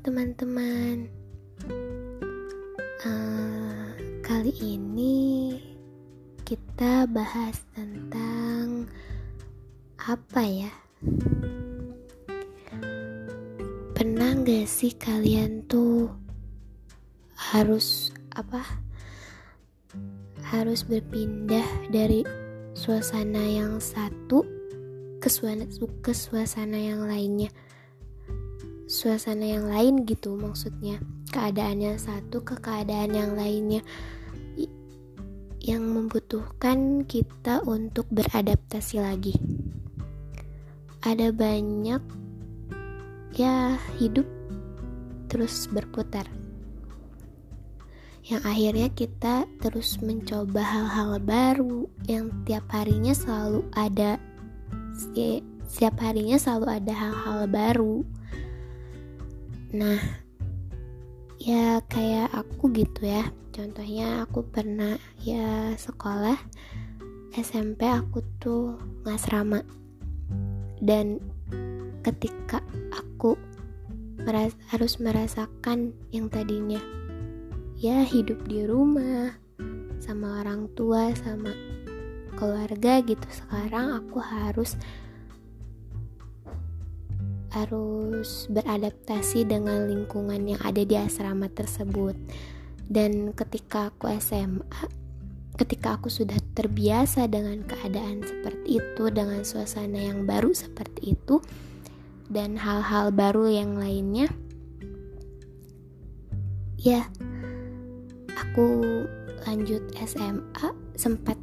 teman-teman. Uh, kali ini kita bahas tentang apa ya? Pernah gak sih kalian tuh harus apa? Harus berpindah dari suasana yang satu ke suasana, ke suasana yang lainnya suasana yang lain gitu maksudnya keadaan yang satu ke keadaan yang lainnya. Yang membutuhkan kita untuk beradaptasi lagi. Ada banyak ya hidup terus berputar. Yang akhirnya kita terus mencoba hal-hal baru yang tiap harinya selalu ada setiap harinya selalu ada hal-hal baru Nah, ya kayak aku gitu ya. Contohnya aku pernah ya sekolah SMP aku tuh ngasrama. Dan ketika aku meras harus merasakan yang tadinya ya hidup di rumah sama orang tua sama keluarga gitu sekarang aku harus harus beradaptasi dengan lingkungan yang ada di asrama tersebut. Dan ketika aku SMA, ketika aku sudah terbiasa dengan keadaan seperti itu, dengan suasana yang baru seperti itu, dan hal-hal baru yang lainnya, ya, aku lanjut SMA sempat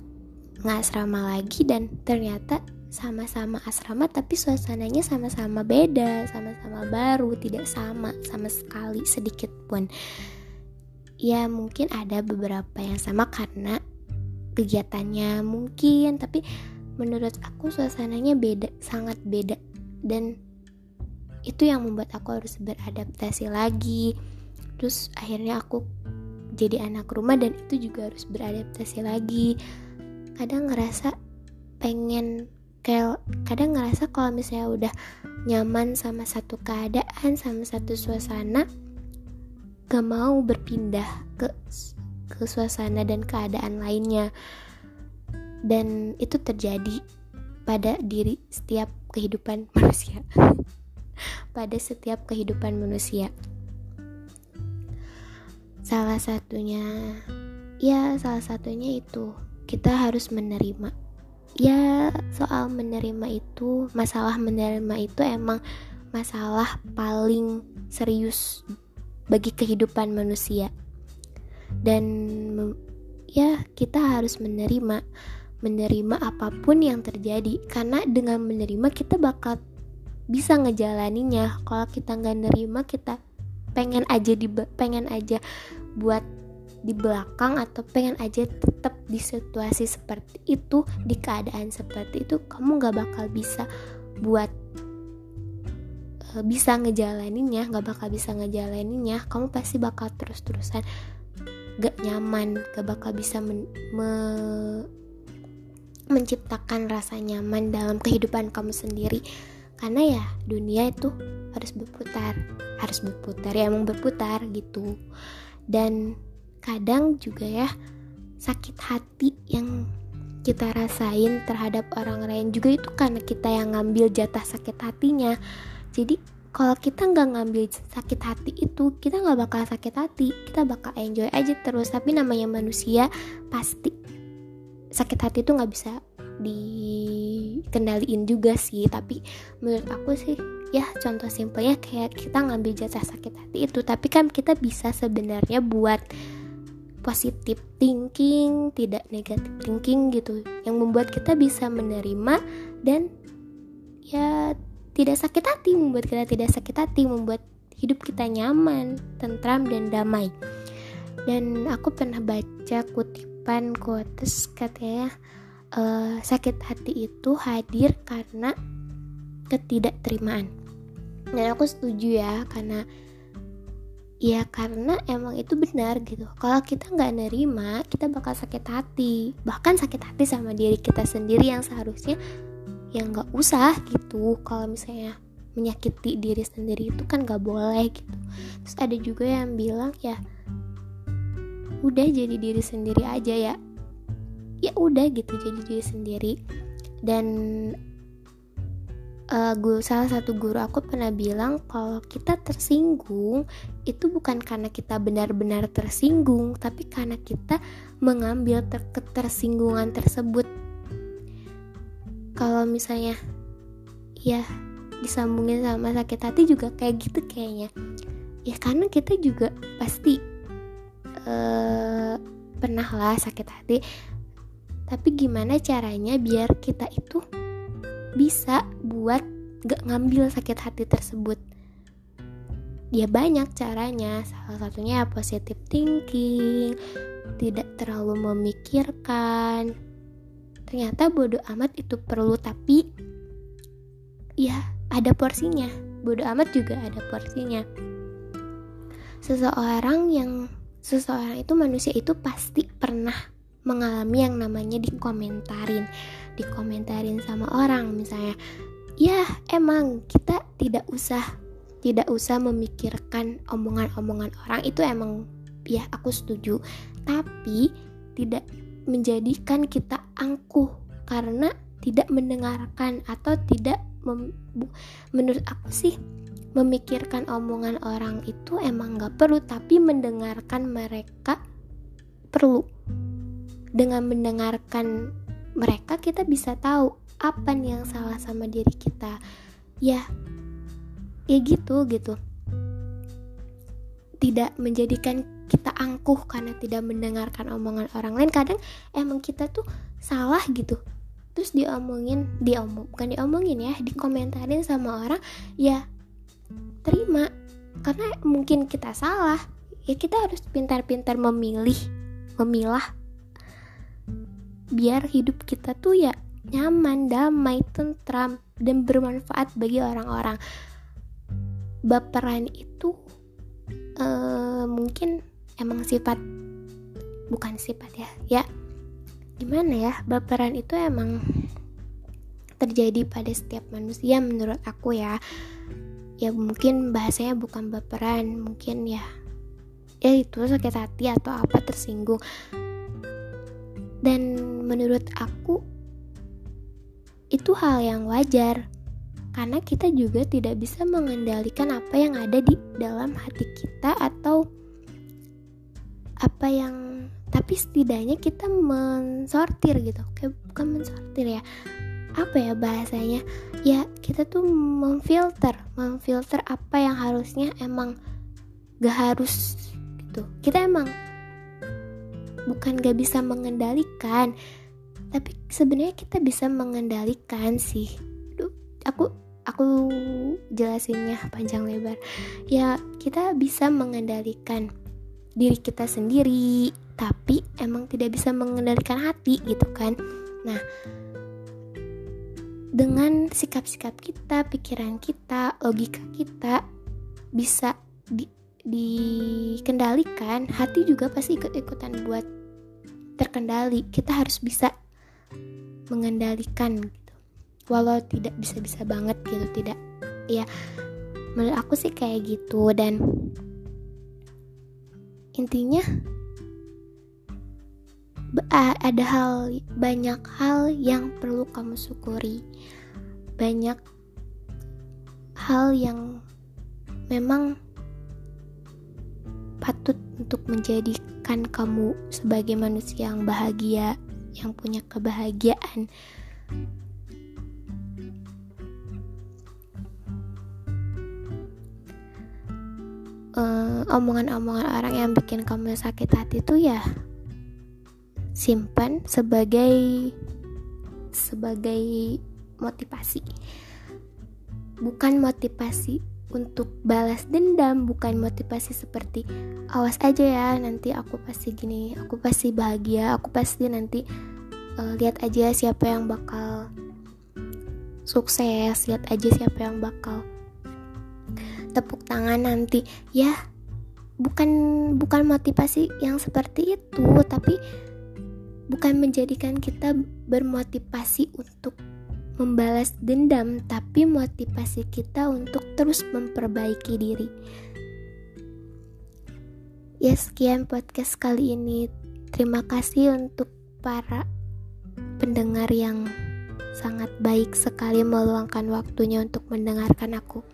ngasrama lagi dan ternyata sama-sama asrama tapi suasananya sama-sama beda, sama-sama baru, tidak sama sama sekali sedikit pun. Ya mungkin ada beberapa yang sama karena kegiatannya mungkin, tapi menurut aku suasananya beda, sangat beda dan itu yang membuat aku harus beradaptasi lagi. Terus akhirnya aku jadi anak rumah dan itu juga harus beradaptasi lagi. Kadang ngerasa pengen kayak kadang ngerasa kalau misalnya udah nyaman sama satu keadaan sama satu suasana gak mau berpindah ke ke suasana dan keadaan lainnya. Dan itu terjadi pada diri setiap kehidupan manusia. Pada setiap kehidupan manusia. Salah satunya ya salah satunya itu kita harus menerima ya soal menerima itu masalah menerima itu emang masalah paling serius bagi kehidupan manusia. Dan ya kita harus menerima menerima apa pun yang terjadi. Karena dengan menerima kita bakal bisa ngejalaninya kalau kita nggak nerima kita pengen aja di pengen aja buat di belakang atau pengen aja tetap di situasi seperti itu di keadaan seperti itu kamu gak bakal bisa buat uh, bisa ngejalaninnya gak bakal bisa ngejalaninnya. Kamu pasti bakal terus-terusan gak nyaman gak bakal bisa men me menciptakan rasa nyaman dalam kehidupan kamu sendiri. Karena ya dunia itu harus berputar harus berputar ya emang berputar gitu. Dan kadang juga ya sakit hati yang kita rasain terhadap orang lain juga itu karena kita yang ngambil jatah sakit hatinya. Jadi kalau kita nggak ngambil sakit hati itu kita nggak bakal sakit hati. Kita bakal enjoy aja terus. Tapi namanya manusia pasti sakit hati itu nggak bisa dikendaliin juga sih. Tapi menurut aku sih ya contoh simpelnya kayak kita ngambil jatah sakit hati itu. Tapi kan kita bisa sebenarnya buat positif thinking, tidak negatif thinking gitu, yang membuat kita bisa menerima dan ya tidak sakit hati, membuat kita tidak sakit hati, membuat hidup kita nyaman, tentram dan damai. Dan aku pernah baca kutipan quotes katanya uh, sakit hati itu hadir karena ketidakterimaan. Dan aku setuju ya karena ya karena emang itu benar gitu. Kalau kita nggak nerima kita bakal sakit hati. Bahkan sakit hati sama diri kita sendiri yang seharusnya ya nggak usah gitu. Kalau misalnya menyakiti diri sendiri itu kan gak boleh gitu. Terus ada juga yang bilang ya udah jadi diri sendiri aja ya. Ya udah gitu jadi diri sendiri. Dan uh, guru salah satu guru aku pernah bilang kalau kita tersinggung itu bukan karena kita benar-benar tersinggung tapi karena kita mengambil ter ketersinggungan tersebut. Kalau misalnya ya disambungin sama sakit hati juga kayak gitu kayaknya. Ya karena kita juga pasti uh, pernah lah sakit hati. Tapi gimana caranya biar kita itu bisa buat gak ngambil sakit hati tersebut. Ya banyak caranya. Salah satunya ya positive thinking tidak terlalu memikirkan. Ternyata bodoh amat itu perlu tapi ya ada porsinya. Bodoh amat juga ada porsinya. Seseorang yang seseorang itu manusia itu pasti pernah mengalami yang namanya dikomentarin. Dikomentarin sama orang misalnya ya emang kita tidak usah tidak usah memikirkan omongan-omongan orang. Itu emang ya aku setuju. Tapi tidak menjadikan kita angkuh karena tidak mendengarkan atau tidak menurut aku sih memikirkan omongan orang itu emang gak perlu tapi mendengarkan mereka perlu dengan mendengarkan mereka kita bisa tahu apa nih yang salah sama diri kita. Ya ya gitu gitu. Tidak menjadikan kita angkuh karena tidak mendengarkan omongan orang lain. Kadang emang kita tuh salah gitu. Terus diomongin diomong bukan diomongin ya dikomentarin sama orang ya terima. Karena mungkin kita salah ya kita harus pintar-pintar memilih memilah biar hidup kita tuh ya nyaman, damai, tentram, dan bermanfaat bagi orang-orang. Baperan itu uh, mungkin emang sifat bukan sifat ya, ya gimana ya baperan itu emang terjadi pada setiap manusia menurut aku ya ya mungkin bahasanya bukan baperan mungkin ya ya itu sakit hati atau apa tersinggung dan menurut aku itu hal yang wajar. Karena kita juga tidak bisa mengendalikan apa yang ada di dalam hati kita atau apa yang tapi setidaknya kita mensortir gitu. Kayak bukan mensortir ya. Apa ya bahasanya? Ya kita tuh memfilter memfilter apa yang harusnya emang gak harus gitu. Kita emang bukan gak bisa mengendalikan. Tapi sebenarnya kita bisa mengendalikan sih. Duh, aku aku jelasinnya panjang lebar. Ya kita bisa mengendalikan diri kita sendiri tapi emang tidak bisa mengendalikan hati gitu kan. Nah dengan sikap-sikap kita, pikiran kita, logika kita bisa di, dikendalikan, hati juga pasti ikut-ikutan buat terkendali kita harus bisa mengendalikan gitu. Walau tidak bisa-bisa banget gitu tidak ya menurut aku sih kayak gitu. Dan intinya ada hal banyak hal yang perlu kamu syukuri. Banyak hal yang memang patut untuk menjadikan kamu sebagai manusia yang bahagia, yang punya kebahagiaan. eh, omongan-omongan orang yang bikin kamu sakit hati itu ya simpan sebagai sebagai motivasi bukan motivasi untuk balas dendam bukan motivasi seperti awas aja ya nanti aku pasti gini aku pasti bahagia aku pasti nanti uh, lihat aja siapa yang bakal sukses lihat aja siapa yang bakal tepuk tangan nanti. Ya bukan bukan motivasi yang seperti itu tapi bukan menjadikan kita bermotivasi untuk membalas dendam, tapi motivasi kita untuk terus memperbaiki diri. Ya, sekian podcast kali ini. Terima kasih untuk para pendengar yang sangat baik sekali meluangkan waktunya untuk mendengarkan aku.